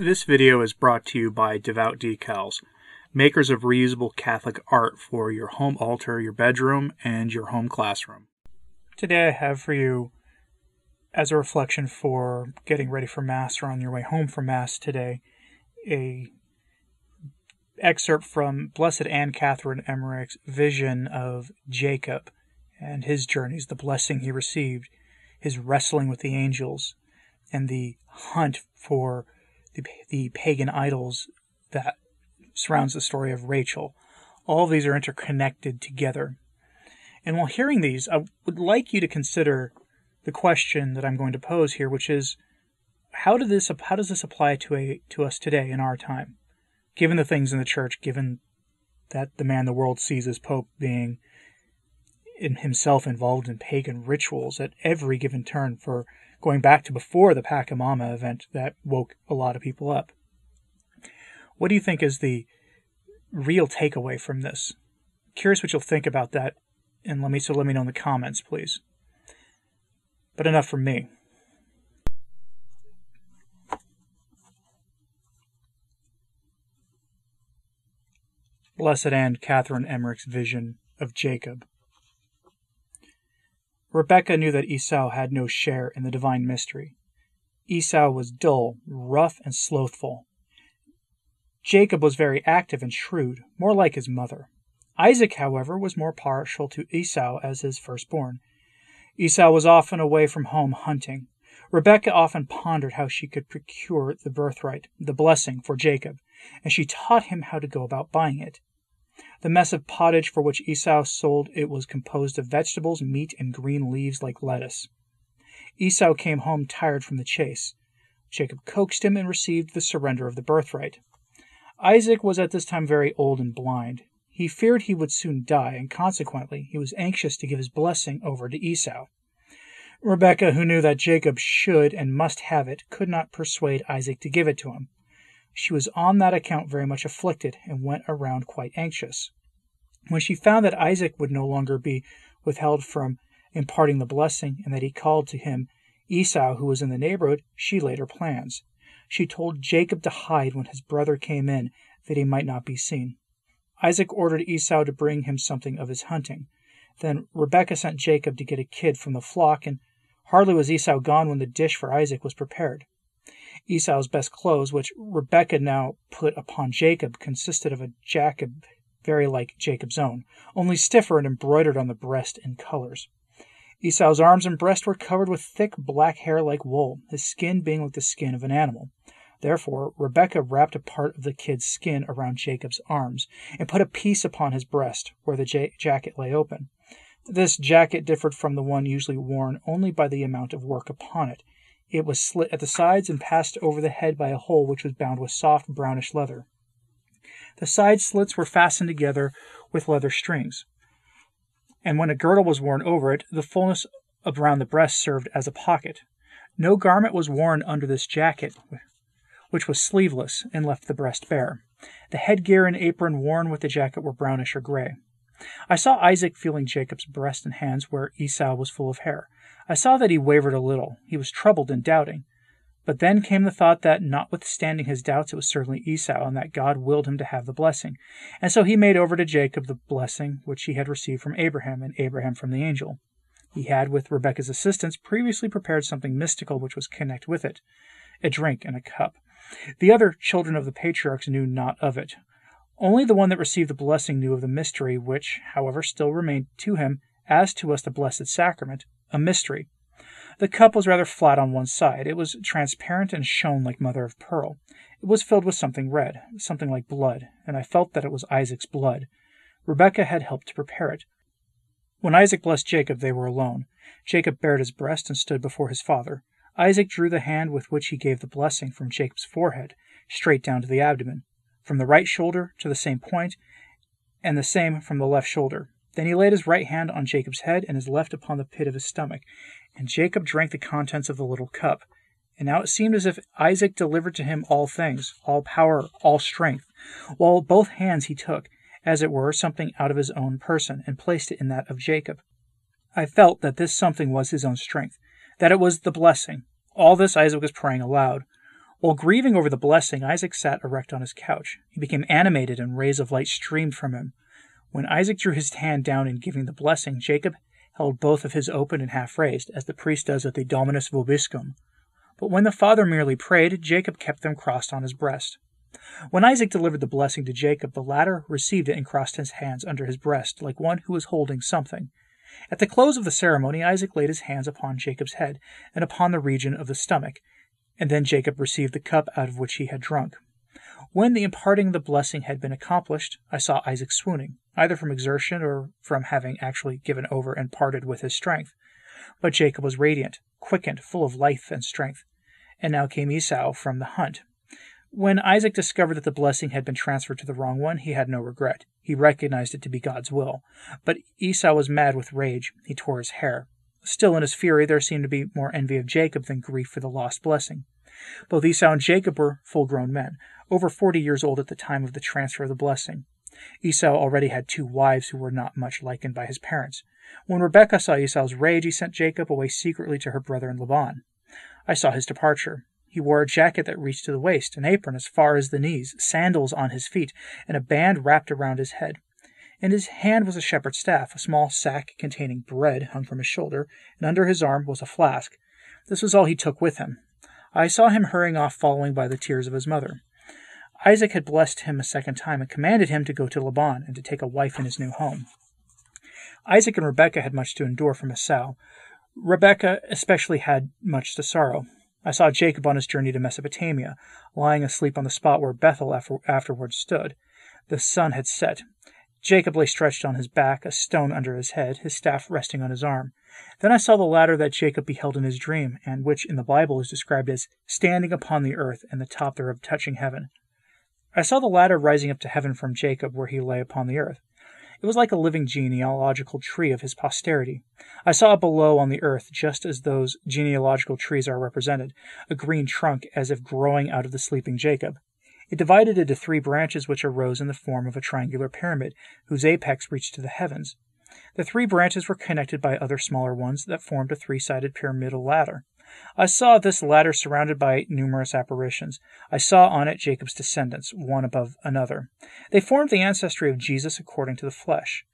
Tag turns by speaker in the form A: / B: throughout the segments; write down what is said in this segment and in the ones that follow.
A: This video is brought to you by Devout Decals, makers of reusable Catholic art for your home altar, your bedroom, and your home classroom. Today I have for you, as a reflection for getting ready for Mass or on your way home from Mass today, a excerpt from Blessed Anne Catherine Emmerich's vision of Jacob and his journeys, the blessing he received, his wrestling with the angels, and the hunt for the, the pagan idols that surrounds the story of Rachel. All of these are interconnected together. And while hearing these, I would like you to consider the question that I'm going to pose here, which is how did this how does this apply to a to us today in our time? Given the things in the church, given that the man the world sees as Pope being in himself involved in pagan rituals at every given turn for going back to before the Pachamama event that woke a lot of people up. What do you think is the real takeaway from this? Curious what you'll think about that, and let me so let me know in the comments, please. But enough from me. Blessed Anne Catherine Emmerich's vision of Jacob. Rebecca knew that Esau had no share in the divine mystery. Esau was dull, rough, and slothful. Jacob was very active and shrewd, more like his mother. Isaac, however, was more partial to Esau as his firstborn. Esau was often away from home hunting. Rebecca often pondered how she could procure the birthright, the blessing, for Jacob, and she taught him how to go about buying it. The mess of pottage for which Esau sold it was composed of vegetables, meat, and green leaves like lettuce. Esau came home tired from the chase. Jacob coaxed him and received the surrender of the birthright. Isaac was at this time very old and blind. He feared he would soon die, and consequently he was anxious to give his blessing over to Esau. Rebekah, who knew that Jacob should and must have it, could not persuade Isaac to give it to him. She was on that account very much afflicted, and went around quite anxious. When she found that Isaac would no longer be withheld from imparting the blessing, and that he called to him Esau, who was in the neighborhood, she laid her plans. She told Jacob to hide when his brother came in, that he might not be seen. Isaac ordered Esau to bring him something of his hunting. Then Rebekah sent Jacob to get a kid from the flock, and hardly was Esau gone when the dish for Isaac was prepared. Esau's best clothes, which Rebekah now put upon Jacob, consisted of a jacket very like Jacob's own, only stiffer and embroidered on the breast in colors. Esau's arms and breast were covered with thick black hair like wool, his skin being like the skin of an animal. Therefore, Rebekah wrapped a part of the kid's skin around Jacob's arms, and put a piece upon his breast, where the ja- jacket lay open. This jacket differed from the one usually worn only by the amount of work upon it, it was slit at the sides and passed over the head by a hole which was bound with soft brownish leather. The side slits were fastened together with leather strings, and when a girdle was worn over it, the fullness around the breast served as a pocket. No garment was worn under this jacket, which was sleeveless and left the breast bare. The headgear and apron worn with the jacket were brownish or gray. I saw Isaac feeling Jacob's breast and hands where Esau was full of hair. I saw that he wavered a little. He was troubled and doubting. But then came the thought that, notwithstanding his doubts, it was certainly Esau, and that God willed him to have the blessing. And so he made over to Jacob the blessing which he had received from Abraham, and Abraham from the angel. He had, with Rebekah's assistance, previously prepared something mystical which was connected with it a drink and a cup. The other children of the patriarchs knew not of it. Only the one that received the blessing knew of the mystery, which, however, still remained to him, as to us the Blessed Sacrament, a mystery. The cup was rather flat on one side. It was transparent and shone like mother of pearl. It was filled with something red, something like blood, and I felt that it was Isaac's blood. Rebekah had helped to prepare it. When Isaac blessed Jacob, they were alone. Jacob bared his breast and stood before his father. Isaac drew the hand with which he gave the blessing from Jacob's forehead, straight down to the abdomen, from the right shoulder to the same point, and the same from the left shoulder. Then he laid his right hand on Jacob's head and his left upon the pit of his stomach, and Jacob drank the contents of the little cup. And now it seemed as if Isaac delivered to him all things, all power, all strength, while both hands he took, as it were, something out of his own person, and placed it in that of Jacob. I felt that this something was his own strength, that it was the blessing. All this Isaac was praying aloud. While grieving over the blessing, Isaac sat erect on his couch. He became animated, and rays of light streamed from him. When Isaac drew his hand down in giving the blessing, Jacob held both of his open and half raised, as the priest does at the Dominus Vobiscum. But when the father merely prayed, Jacob kept them crossed on his breast. When Isaac delivered the blessing to Jacob, the latter received it and crossed his hands under his breast, like one who was holding something. At the close of the ceremony, Isaac laid his hands upon Jacob's head and upon the region of the stomach, and then Jacob received the cup out of which he had drunk. When the imparting of the blessing had been accomplished, I saw Isaac swooning, either from exertion or from having actually given over and parted with his strength. But Jacob was radiant, quickened, full of life and strength. And now came Esau from the hunt. When Isaac discovered that the blessing had been transferred to the wrong one, he had no regret. He recognized it to be God's will. But Esau was mad with rage. He tore his hair. Still, in his fury, there seemed to be more envy of Jacob than grief for the lost blessing. Both Esau and Jacob were full grown men, over forty years old at the time of the transfer of the blessing. Esau already had two wives who were not much likened by his parents. When Rebekah saw Esau's rage, he sent Jacob away secretly to her brother in Laban. I saw his departure. He wore a jacket that reached to the waist, an apron as far as the knees, sandals on his feet, and a band wrapped around his head. In his hand was a shepherd's staff, a small sack containing bread hung from his shoulder, and under his arm was a flask. This was all he took with him. I saw him hurrying off, following by the tears of his mother. Isaac had blessed him a second time and commanded him to go to Laban and to take a wife in his new home. Isaac and Rebekah had much to endure from Esau. Rebekah especially had much to sorrow. I saw Jacob on his journey to Mesopotamia, lying asleep on the spot where Bethel after- afterwards stood. The sun had set. Jacob lay stretched on his back, a stone under his head, his staff resting on his arm. Then I saw the ladder that Jacob beheld in his dream, and which in the Bible is described as standing upon the earth and the top thereof touching heaven. I saw the ladder rising up to heaven from Jacob where he lay upon the earth. It was like a living genealogical tree of his posterity. I saw below on the earth, just as those genealogical trees are represented, a green trunk as if growing out of the sleeping Jacob. It divided into three branches which arose in the form of a triangular pyramid, whose apex reached to the heavens. The three branches were connected by other smaller ones that formed a three sided pyramidal ladder. I saw this ladder surrounded by numerous apparitions. I saw on it Jacob's descendants, one above another. They formed the ancestry of Jesus according to the flesh.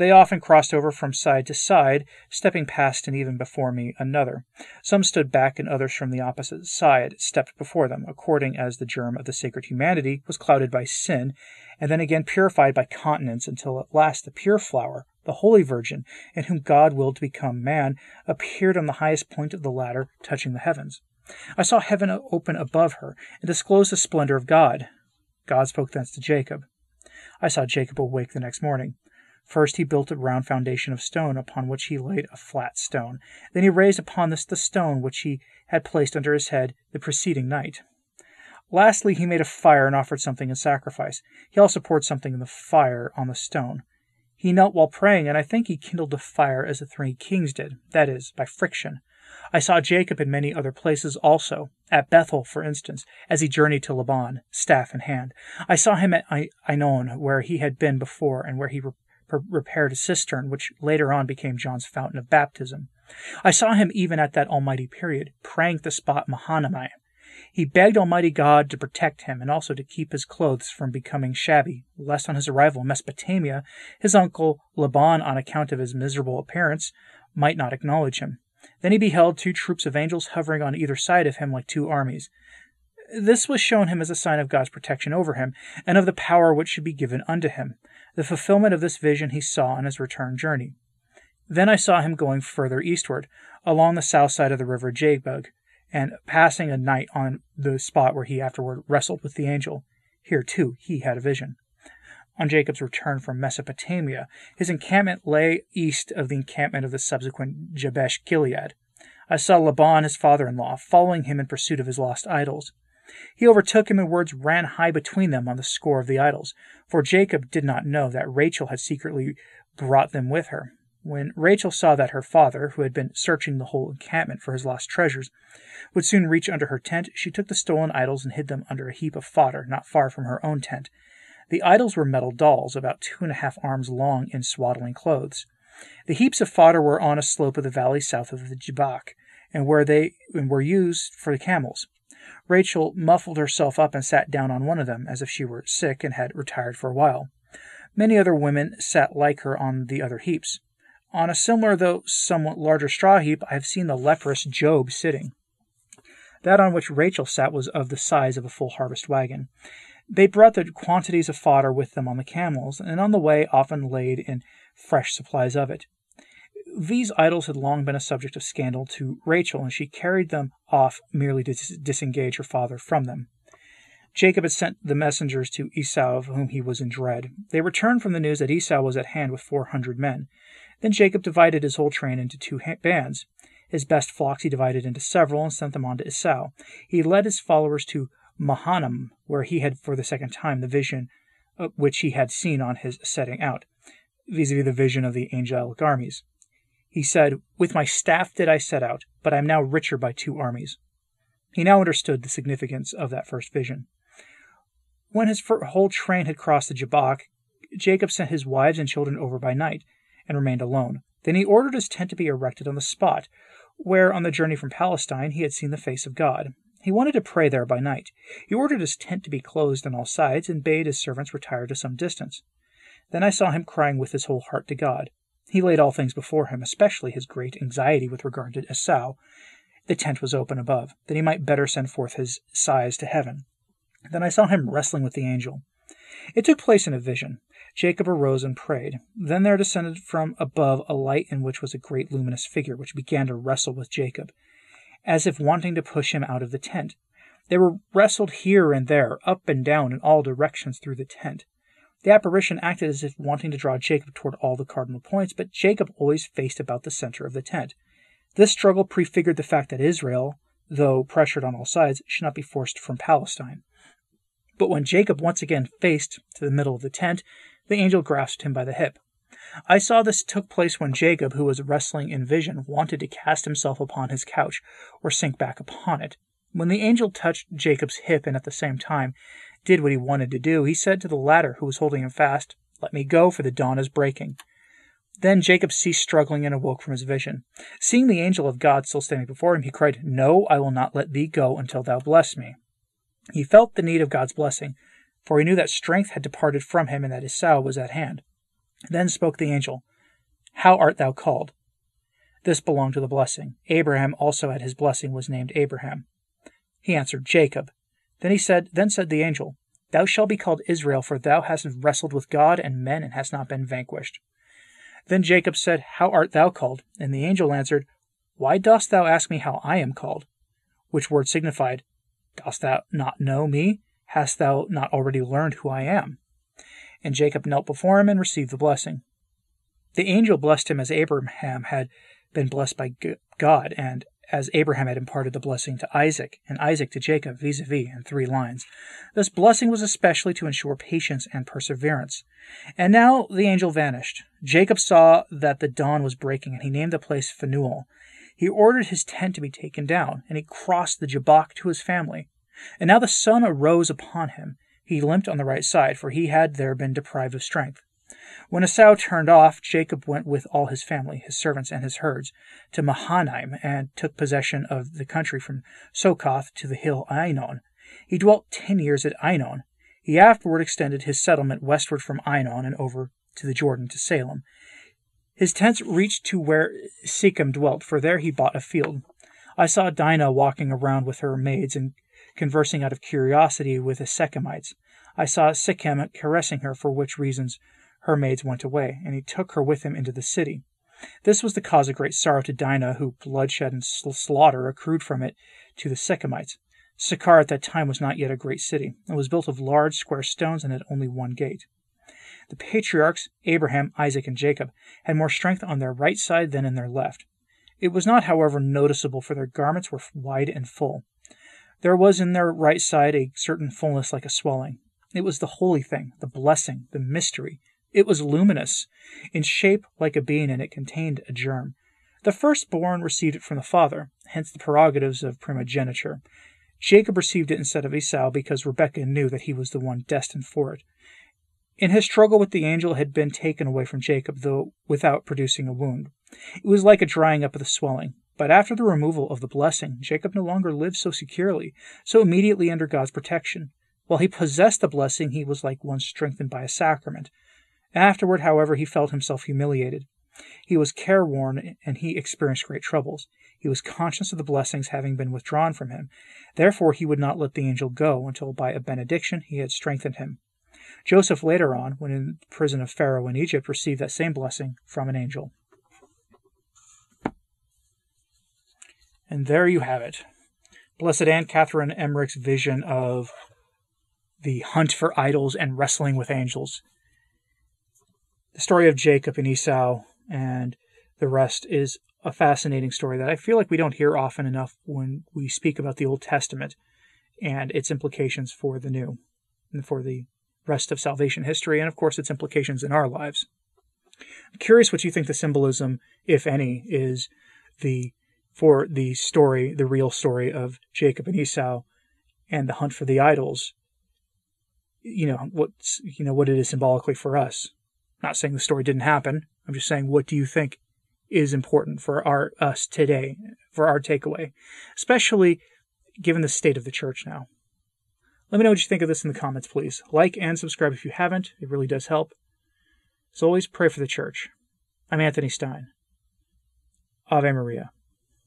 A: They often crossed over from side to side, stepping past and even before me another. Some stood back, and others from the opposite side stepped before them, according as the germ of the sacred humanity was clouded by sin, and then again purified by continence, until at last the pure flower, the Holy Virgin, in whom God willed to become man, appeared on the highest point of the ladder, touching the heavens. I saw heaven open above her, and disclose the splendor of God. God spoke thence to Jacob. I saw Jacob awake the next morning. First he built a round foundation of stone, upon which he laid a flat stone. Then he raised upon this the stone which he had placed under his head the preceding night. Lastly, he made a fire and offered something in sacrifice. He also poured something in the fire on the stone. He knelt while praying, and I think he kindled a fire as the three kings did, that is, by friction. I saw Jacob in many other places also, at Bethel, for instance, as he journeyed to Laban, staff in hand. I saw him at Ainon, where he had been before, and where he repaired a cistern, which later on became John's fountain of baptism. I saw him even at that almighty period, praying at the spot Mahanaim. He begged Almighty God to protect him and also to keep his clothes from becoming shabby, lest on his arrival in Mesopotamia, his uncle Laban, on account of his miserable appearance, might not acknowledge him. Then he beheld two troops of angels hovering on either side of him like two armies. This was shown him as a sign of God's protection over him, and of the power which should be given unto him. The fulfillment of this vision he saw on his return journey. Then I saw him going further eastward, along the south side of the river Jabbok, and passing a night on the spot where he afterward wrestled with the angel. Here, too, he had a vision. On Jacob's return from Mesopotamia, his encampment lay east of the encampment of the subsequent Jabesh Gilead. I saw Laban, his father in law, following him in pursuit of his lost idols. He overtook him, and words ran high between them on the score of the idols, for Jacob did not know that Rachel had secretly brought them with her. When Rachel saw that her father, who had been searching the whole encampment for his lost treasures, would soon reach under her tent, she took the stolen idols and hid them under a heap of fodder not far from her own tent. The idols were metal dolls, about two and a half arms long, in swaddling clothes. The heaps of fodder were on a slope of the valley south of the Jabbok, and where they and were used for the camels. Rachel muffled herself up and sat down on one of them, as if she were sick and had retired for a while. Many other women sat like her on the other heaps. On a similar, though somewhat larger straw heap, I have seen the leprous Job sitting. That on which Rachel sat was of the size of a full harvest wagon. They brought the quantities of fodder with them on the camels, and on the way often laid in fresh supplies of it. These idols had long been a subject of scandal to Rachel, and she carried them off merely to dis- disengage her father from them. Jacob had sent the messengers to Esau, of whom he was in dread. They returned from the news that Esau was at hand with four hundred men. Then Jacob divided his whole train into two bands. His best flocks he divided into several and sent them on to Esau. He led his followers to Mahanaim, where he had for the second time the vision uh, which he had seen on his setting out, vis-a-vis the vision of the angelic armies. He said, With my staff did I set out, but I am now richer by two armies. He now understood the significance of that first vision. When his whole train had crossed the Jabbok, Jacob sent his wives and children over by night, and remained alone. Then he ordered his tent to be erected on the spot where, on the journey from Palestine, he had seen the face of God. He wanted to pray there by night. He ordered his tent to be closed on all sides, and bade his servants retire to some distance. Then I saw him crying with his whole heart to God. He laid all things before him, especially his great anxiety with regard to Esau. The tent was open above, that he might better send forth his sighs to heaven. Then I saw him wrestling with the angel. It took place in a vision. Jacob arose and prayed. Then there descended from above a light in which was a great luminous figure, which began to wrestle with Jacob, as if wanting to push him out of the tent. They were wrestled here and there, up and down in all directions through the tent. The apparition acted as if wanting to draw Jacob toward all the cardinal points, but Jacob always faced about the center of the tent. This struggle prefigured the fact that Israel, though pressured on all sides, should not be forced from Palestine. But when Jacob once again faced to the middle of the tent, the angel grasped him by the hip. I saw this took place when Jacob, who was wrestling in vision, wanted to cast himself upon his couch or sink back upon it. When the angel touched Jacob's hip and at the same time did what he wanted to do, he said to the latter, who was holding him fast, Let me go, for the dawn is breaking. Then Jacob ceased struggling and awoke from his vision. Seeing the angel of God still standing before him, he cried, No, I will not let thee go until thou bless me. He felt the need of God's blessing, for he knew that strength had departed from him and that his Esau was at hand. Then spoke the angel, How art thou called? This belonged to the blessing. Abraham also at his blessing was named Abraham. He answered, Jacob. Then he said, Then said the angel, Thou shalt be called Israel, for thou hast wrestled with God and men, and hast not been vanquished. Then Jacob said, How art thou called? And the angel answered, Why dost thou ask me how I am called? Which word signified, Dost thou not know me? Hast thou not already learned who I am? And Jacob knelt before him and received the blessing. The angel blessed him as Abraham had been blessed by God, and as Abraham had imparted the blessing to Isaac, and Isaac to Jacob, vis a vis, in three lines. This blessing was especially to ensure patience and perseverance. And now the angel vanished. Jacob saw that the dawn was breaking, and he named the place Phanuel, he ordered his tent to be taken down, and he crossed the Jabbok to his family. And now the sun arose upon him. He limped on the right side, for he had there been deprived of strength. When Esau turned off, Jacob went with all his family, his servants, and his herds to Mahanaim, and took possession of the country from Sokoth to the hill Ainon. He dwelt ten years at Ainon. He afterward extended his settlement westward from Ainon and over to the Jordan to Salem. His tents reached to where Shechem dwelt, for there he bought a field. I saw Dinah walking around with her maids and conversing out of curiosity with the Shechemites. I saw Shechem caressing her, for which reasons her maids went away, and he took her with him into the city. This was the cause of great sorrow to Dinah, who bloodshed and slaughter accrued from it to the Shechemites. Sychar at that time was not yet a great city. It was built of large square stones and had only one gate. The patriarchs, Abraham, Isaac, and Jacob, had more strength on their right side than in their left. It was not, however, noticeable, for their garments were wide and full. There was in their right side a certain fullness like a swelling. It was the holy thing, the blessing, the mystery. It was luminous, in shape like a bean, and it contained a germ. The firstborn received it from the father, hence the prerogatives of primogeniture. Jacob received it instead of Esau because Rebekah knew that he was the one destined for it. In his struggle with the angel, had been taken away from Jacob, though without producing a wound. It was like a drying up of the swelling. But after the removal of the blessing, Jacob no longer lived so securely, so immediately under God's protection. While he possessed the blessing, he was like one strengthened by a sacrament. Afterward, however, he felt himself humiliated. He was careworn and he experienced great troubles. He was conscious of the blessings having been withdrawn from him. Therefore, he would not let the angel go until by a benediction he had strengthened him. Joseph later on, when in the prison of Pharaoh in Egypt, received that same blessing from an angel. And there you have it. Blessed Anne Catherine Emmerich's vision of the hunt for idols and wrestling with angels. The story of Jacob and Esau and the rest is a fascinating story that I feel like we don't hear often enough when we speak about the Old Testament and its implications for the New and for the rest of salvation history, and of course its implications in our lives. I'm curious what you think the symbolism, if any, is the for the story, the real story of Jacob and Esau and the hunt for the idols. You know what's you know what it is symbolically for us. I'm not saying the story didn't happen. I'm just saying what do you think is important for our us today, for our takeaway, especially given the state of the church now. Let me know what you think of this in the comments, please. Like and subscribe if you haven't. It really does help. As always, pray for the church. I'm Anthony Stine. Ave Maria.